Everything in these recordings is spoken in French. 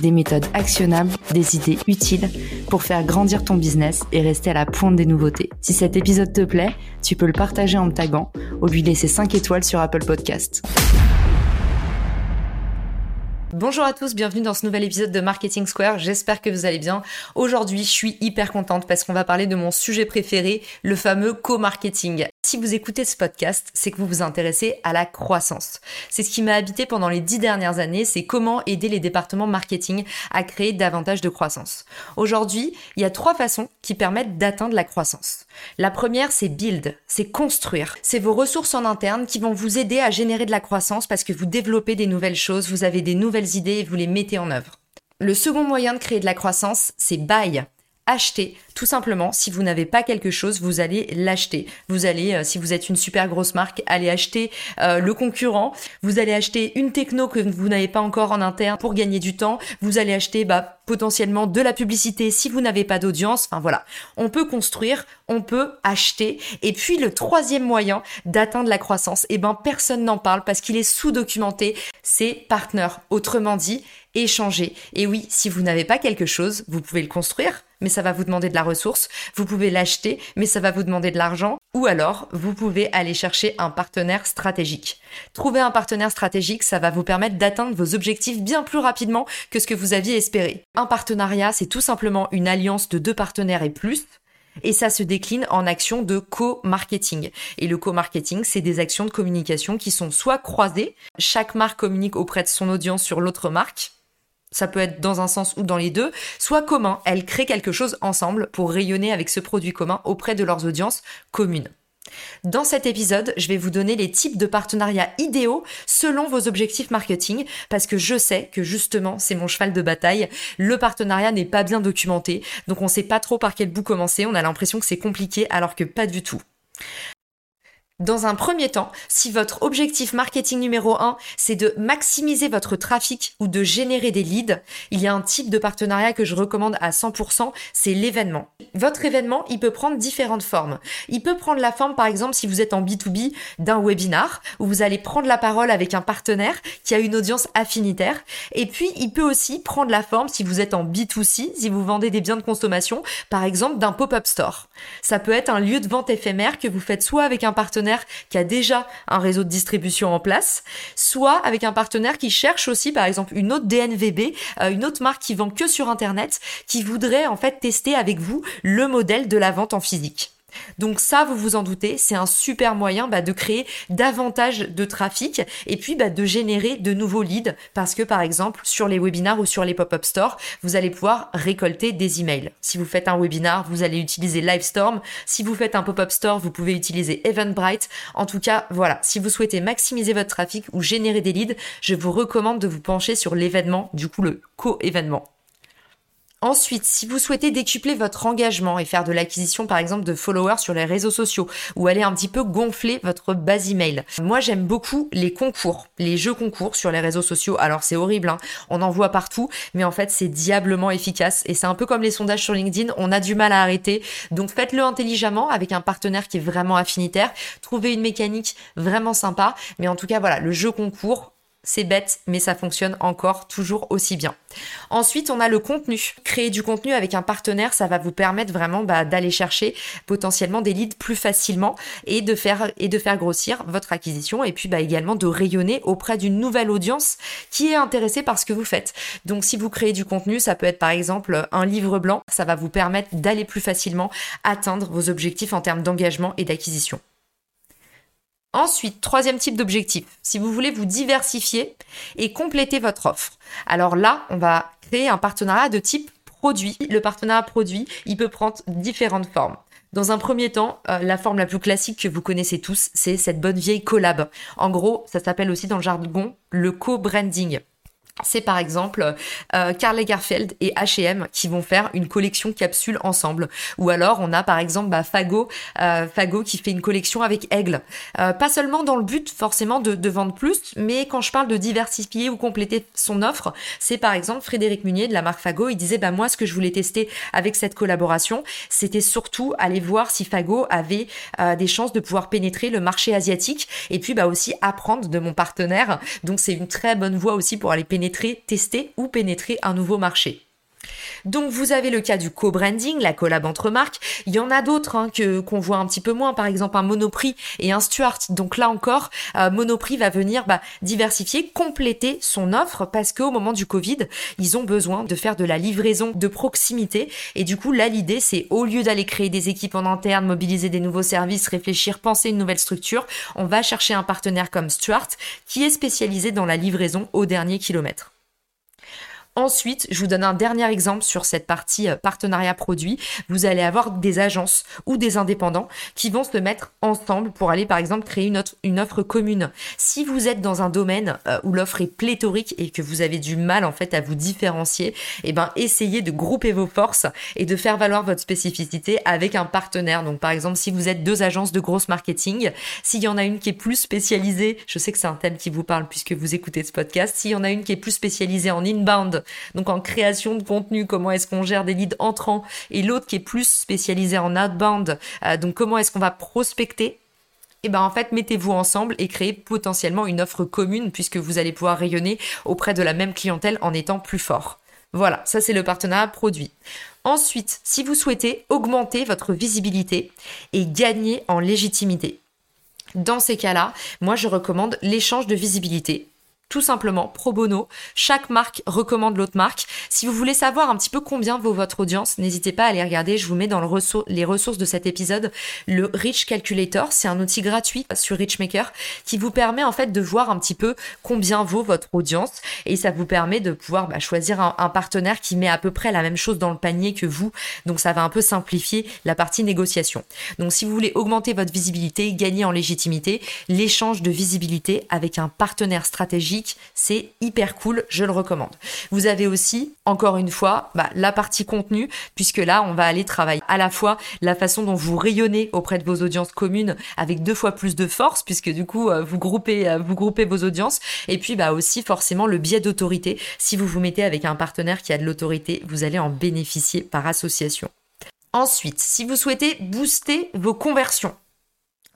des méthodes actionnables, des idées utiles pour faire grandir ton business et rester à la pointe des nouveautés. Si cet épisode te plaît, tu peux le partager en me taguant ou lui laisser 5 étoiles sur Apple Podcast. Bonjour à tous, bienvenue dans ce nouvel épisode de Marketing Square. J'espère que vous allez bien. Aujourd'hui, je suis hyper contente parce qu'on va parler de mon sujet préféré, le fameux co-marketing. Si vous écoutez ce podcast, c'est que vous vous intéressez à la croissance. C'est ce qui m'a habité pendant les dix dernières années, c'est comment aider les départements marketing à créer davantage de croissance. Aujourd'hui, il y a trois façons qui permettent d'atteindre la croissance. La première, c'est build, c'est construire. C'est vos ressources en interne qui vont vous aider à générer de la croissance parce que vous développez des nouvelles choses, vous avez des nouvelles idées et vous les mettez en œuvre. Le second moyen de créer de la croissance, c'est buy acheter. Tout simplement, si vous n'avez pas quelque chose, vous allez l'acheter. Vous allez, euh, si vous êtes une super grosse marque, aller acheter euh, le concurrent. Vous allez acheter une techno que vous n'avez pas encore en interne pour gagner du temps. Vous allez acheter bah, potentiellement de la publicité si vous n'avez pas d'audience. Enfin voilà, on peut construire, on peut acheter. Et puis le troisième moyen d'atteindre la croissance, eh ben personne n'en parle parce qu'il est sous-documenté. C'est partner. Autrement dit, échanger. Et oui, si vous n'avez pas quelque chose, vous pouvez le construire mais ça va vous demander de la ressource. Vous pouvez l'acheter, mais ça va vous demander de l'argent. Ou alors, vous pouvez aller chercher un partenaire stratégique. Trouver un partenaire stratégique, ça va vous permettre d'atteindre vos objectifs bien plus rapidement que ce que vous aviez espéré. Un partenariat, c'est tout simplement une alliance de deux partenaires et plus. Et ça se décline en actions de co-marketing. Et le co-marketing, c'est des actions de communication qui sont soit croisées, chaque marque communique auprès de son audience sur l'autre marque, ça peut être dans un sens ou dans les deux, soit commun. Elles créent quelque chose ensemble pour rayonner avec ce produit commun auprès de leurs audiences communes. Dans cet épisode, je vais vous donner les types de partenariats idéaux selon vos objectifs marketing parce que je sais que justement, c'est mon cheval de bataille. Le partenariat n'est pas bien documenté, donc on sait pas trop par quel bout commencer, on a l'impression que c'est compliqué alors que pas du tout. Dans un premier temps, si votre objectif marketing numéro 1, c'est de maximiser votre trafic ou de générer des leads, il y a un type de partenariat que je recommande à 100%, c'est l'événement. Votre événement, il peut prendre différentes formes. Il peut prendre la forme, par exemple, si vous êtes en B2B, d'un webinar, où vous allez prendre la parole avec un partenaire qui a une audience affinitaire. Et puis, il peut aussi prendre la forme, si vous êtes en B2C, si vous vendez des biens de consommation, par exemple, d'un pop-up store. Ça peut être un lieu de vente éphémère que vous faites soit avec un partenaire qui a déjà un réseau de distribution en place, soit avec un partenaire qui cherche aussi, par exemple, une autre DNVB, euh, une autre marque qui vend que sur Internet, qui voudrait en fait tester avec vous le modèle de la vente en physique. Donc ça, vous vous en doutez, c'est un super moyen bah, de créer davantage de trafic et puis bah, de générer de nouveaux leads parce que par exemple sur les webinars ou sur les pop-up stores, vous allez pouvoir récolter des emails. Si vous faites un webinar, vous allez utiliser Livestorm. Si vous faites un pop-up store, vous pouvez utiliser Eventbrite. En tout cas, voilà, si vous souhaitez maximiser votre trafic ou générer des leads, je vous recommande de vous pencher sur l'événement, du coup le co-événement. Ensuite, si vous souhaitez décupler votre engagement et faire de l'acquisition par exemple de followers sur les réseaux sociaux ou aller un petit peu gonfler votre base email, moi j'aime beaucoup les concours, les jeux concours sur les réseaux sociaux. Alors c'est horrible, hein. On en voit partout, mais en fait c'est diablement efficace et c'est un peu comme les sondages sur LinkedIn, on a du mal à arrêter. Donc faites-le intelligemment avec un partenaire qui est vraiment affinitaire, trouvez une mécanique vraiment sympa, mais en tout cas voilà, le jeu concours, c'est bête, mais ça fonctionne encore toujours aussi bien. Ensuite, on a le contenu. Créer du contenu avec un partenaire, ça va vous permettre vraiment bah, d'aller chercher potentiellement des leads plus facilement et de faire grossir votre acquisition et puis bah, également de rayonner auprès d'une nouvelle audience qui est intéressée par ce que vous faites. Donc, si vous créez du contenu, ça peut être par exemple un livre blanc. Ça va vous permettre d'aller plus facilement atteindre vos objectifs en termes d'engagement et d'acquisition. Ensuite, troisième type d'objectif, si vous voulez vous diversifier et compléter votre offre. Alors là, on va créer un partenariat de type produit. Le partenariat produit, il peut prendre différentes formes. Dans un premier temps, euh, la forme la plus classique que vous connaissez tous, c'est cette bonne vieille collab. En gros, ça s'appelle aussi dans le jargon le co-branding. C'est par exemple euh, Karl Lagerfeld et H&M qui vont faire une collection capsule ensemble. Ou alors on a par exemple bah, Fago, euh, qui fait une collection avec Aigle. Euh, pas seulement dans le but forcément de, vendre plus, mais quand je parle de diversifier ou compléter son offre, c'est par exemple Frédéric Munier de la marque Fago. Il disait bah moi ce que je voulais tester avec cette collaboration, c'était surtout aller voir si Fago avait des chances de pouvoir pénétrer le marché asiatique et puis bah aussi apprendre de mon partenaire. Donc c'est une très bonne voie aussi pour aller pénétrer tester ou pénétrer un nouveau marché. Donc vous avez le cas du co-branding, la collab entre marques. Il y en a d'autres hein, que qu'on voit un petit peu moins, par exemple un Monoprix et un Stuart. Donc là encore, euh, Monoprix va venir bah, diversifier, compléter son offre parce qu'au moment du Covid, ils ont besoin de faire de la livraison de proximité. Et du coup, là l'idée c'est au lieu d'aller créer des équipes en interne, mobiliser des nouveaux services, réfléchir, penser une nouvelle structure, on va chercher un partenaire comme Stuart qui est spécialisé dans la livraison au dernier kilomètre. Ensuite, je vous donne un dernier exemple sur cette partie euh, partenariat produit. Vous allez avoir des agences ou des indépendants qui vont se mettre ensemble pour aller par exemple créer une, offre commune. Si vous êtes dans un domaine euh, où l'offre est pléthorique et que vous avez du mal en fait à vous différencier, eh ben essayez de grouper vos forces et de faire valoir votre spécificité avec un partenaire. Donc par exemple, si vous êtes deux agences de grosse marketing, s'il y en a une qui est plus spécialisée, je sais que c'est un thème qui vous parle puisque vous écoutez ce podcast, s'il y en a une qui est plus spécialisée en inbound donc en création de contenu, comment est-ce qu'on gère des leads entrants, et l'autre qui est plus spécialisé en outbound, euh, donc comment est-ce qu'on va prospecter? Et eh ben en fait mettez-vous ensemble et créez potentiellement une offre commune puisque vous allez pouvoir rayonner auprès de la même clientèle en étant plus fort. Voilà, ça c'est le partenariat produit. Ensuite, si vous souhaitez augmenter votre visibilité et gagner en légitimité, dans ces cas-là, moi je recommande l'échange de visibilité tout simplement pro bono. Chaque marque recommande l'autre marque. Si vous voulez savoir un petit peu combien vaut votre audience, n'hésitez pas à aller regarder. Je vous mets dans le les ressources de cet épisode le Rich Calculator. C'est un outil gratuit sur Richmaker qui vous permet en fait de voir un petit peu combien vaut votre audience et ça vous permet de pouvoir bah, choisir un, partenaire qui met à peu près la même chose dans le panier que vous. Donc ça va un peu simplifier la partie négociation. Donc si vous voulez augmenter votre visibilité, gagner en légitimité, l'échange de visibilité avec un partenaire stratégique c'est hyper cool, je le recommande. Vous avez aussi, encore une fois, bah, la partie contenu, puisque là, on va aller travailler à la fois la façon dont vous rayonnez auprès de vos audiences communes avec deux fois plus de force, puisque du coup, euh, vous groupez, euh, vous groupez vos audiences, et puis bah aussi forcément le biais d'autorité. Si vous vous mettez avec un partenaire qui a de l'autorité, vous allez en bénéficier par association. Ensuite, si vous souhaitez booster vos conversions,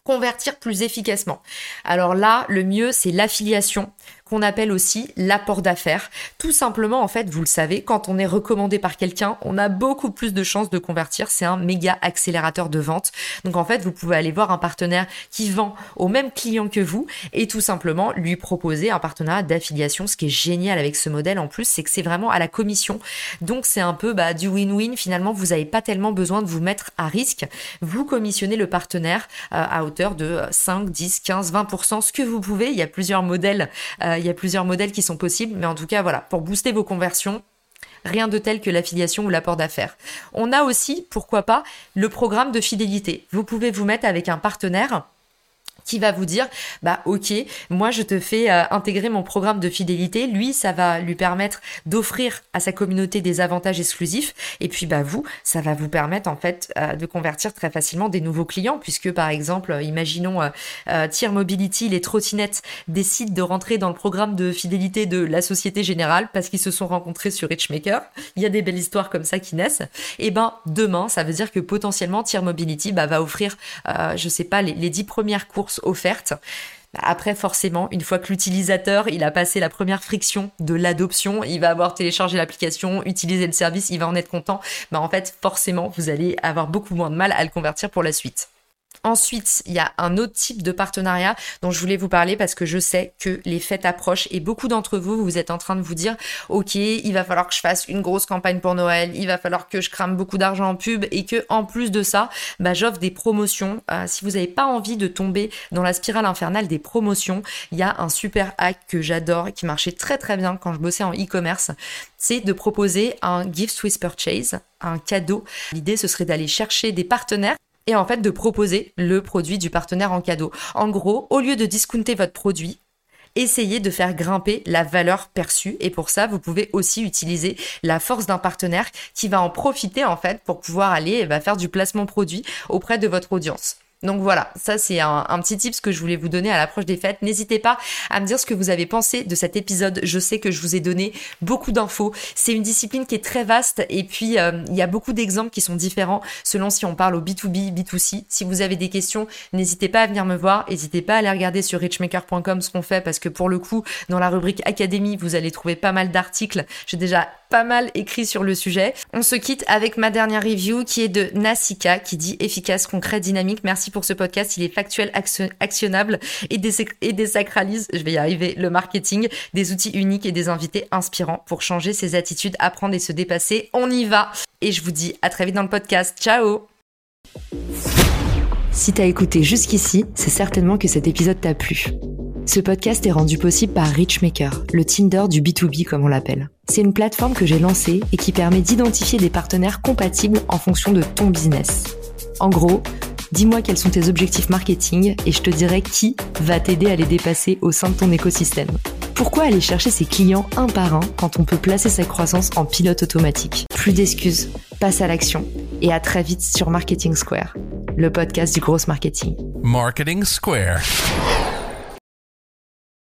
convertir plus efficacement. Alors là, le mieux, c'est l'affiliation qu'on appelle aussi l'apport d'affaires. Tout simplement, en fait, vous le savez, quand on est recommandé par quelqu'un, on a beaucoup plus de chances de convertir. C'est un méga accélérateur de vente. Donc en fait, vous pouvez aller voir un partenaire qui vend au même client que vous et tout simplement lui proposer un partenariat d'affiliation. Ce qui est génial avec ce modèle en plus, c'est que c'est vraiment à la commission. Donc c'est un peu bah, du win-win. Finalement, vous n'avez pas tellement besoin de vous mettre à risque. Vous commissionnez le partenaire euh, à hauteur de 5, 10, 15, 20%, ce que vous pouvez. Il y a plusieurs modèles. Euh, il y a plusieurs modèles qui sont possibles, mais en tout cas, voilà, pour booster vos conversions, rien de tel que l'affiliation ou l'apport d'affaires. On a aussi, pourquoi pas, le programme de fidélité. Vous pouvez vous mettre avec un partenaire qui va vous dire bah ok moi je te fais euh, intégrer mon programme de fidélité. Lui ça va lui permettre d'offrir à sa communauté des avantages exclusifs. Et puis bah vous ça va vous permettre en fait euh, de convertir très facilement des nouveaux clients puisque par exemple euh, imaginons Tier Mobility les trottinettes décident de rentrer dans le programme de fidélité de la Société Générale parce qu'ils se sont rencontrés sur Richmaker il y a des belles histoires comme ça qui naissent. Et ben demain ça veut dire que potentiellement Tier Mobility bah, va offrir je sais pas les, les 10 premières courses offerte. Bah, après, forcément, une fois que l'utilisateur, il a passé la première friction de l'adoption, il va avoir téléchargé l'application, utilisé le service, il va en être content. Bah, en fait, forcément, vous allez avoir beaucoup moins de mal à le convertir pour la suite. Ensuite, il y a un autre type de partenariat dont je voulais vous parler parce que je sais que les fêtes approchent et beaucoup d'entre vous, vous êtes en train de vous dire, OK, il va falloir que je fasse une grosse campagne pour Noël, il va falloir que je crame beaucoup d'argent en pub et que en plus de ça, bah, j'offre des promotions. Euh, si vous n'avez pas envie de tomber dans la spirale infernale des promotions, il y a un super hack que j'adore qui marchait très très bien quand je bossais en e-commerce. C'est de proposer un gift with purchase, un cadeau. L'idée, ce serait d'aller chercher des partenaires et en fait de proposer le produit du partenaire en cadeau. En gros, au lieu de discounter votre produit, essayer de faire grimper la valeur perçue. Et pour ça, vous pouvez aussi utiliser la force d'un partenaire qui va en profiter en fait pour pouvoir aller bah, faire du placement produit auprès de votre audience. Donc voilà, ça c'est un, petit tips que je voulais vous donner à l'approche des fêtes. N'hésitez pas à me dire ce que vous avez pensé de cet épisode. Je sais que je vous ai donné beaucoup d'infos. C'est une discipline qui est très vaste et puis euh, il y a beaucoup d'exemples qui sont différents selon si on parle au B2B, B2C. Si vous avez des questions, n'hésitez pas à venir me voir. N'hésitez pas à aller regarder sur richmaker.com ce qu'on fait parce que pour le coup, dans la rubrique Académie, vous allez trouver pas mal d'articles. J'ai déjà pas mal écrit sur le sujet. On se quitte avec ma dernière review qui est de Nasika qui dit efficace, concret, dynamique. Merci pour ce podcast. Il est factuel, actionnable et, désacralise, je vais y arriver, le marketing, des outils uniques et des invités inspirants pour changer ses attitudes, apprendre et se dépasser. On y va. Et je vous dis à très vite dans le podcast. Ciao Si t'as écouté jusqu'ici, c'est certainement que cet épisode t'a plu. Ce podcast est rendu possible par Richmaker, le Tinder du B2B comme on l'appelle. C'est une plateforme que j'ai lancée et qui permet d'identifier des partenaires compatibles en fonction de ton business. En gros, Dis-moi quels sont tes objectifs marketing et je te dirai qui va t'aider à les dépasser au sein de ton écosystème. Pourquoi aller chercher ses clients un par un quand on peut placer sa croissance en pilote automatique? Plus d'excuses, passe à l'action et à très vite sur Marketing Square, le podcast du gros marketing. Marketing Square.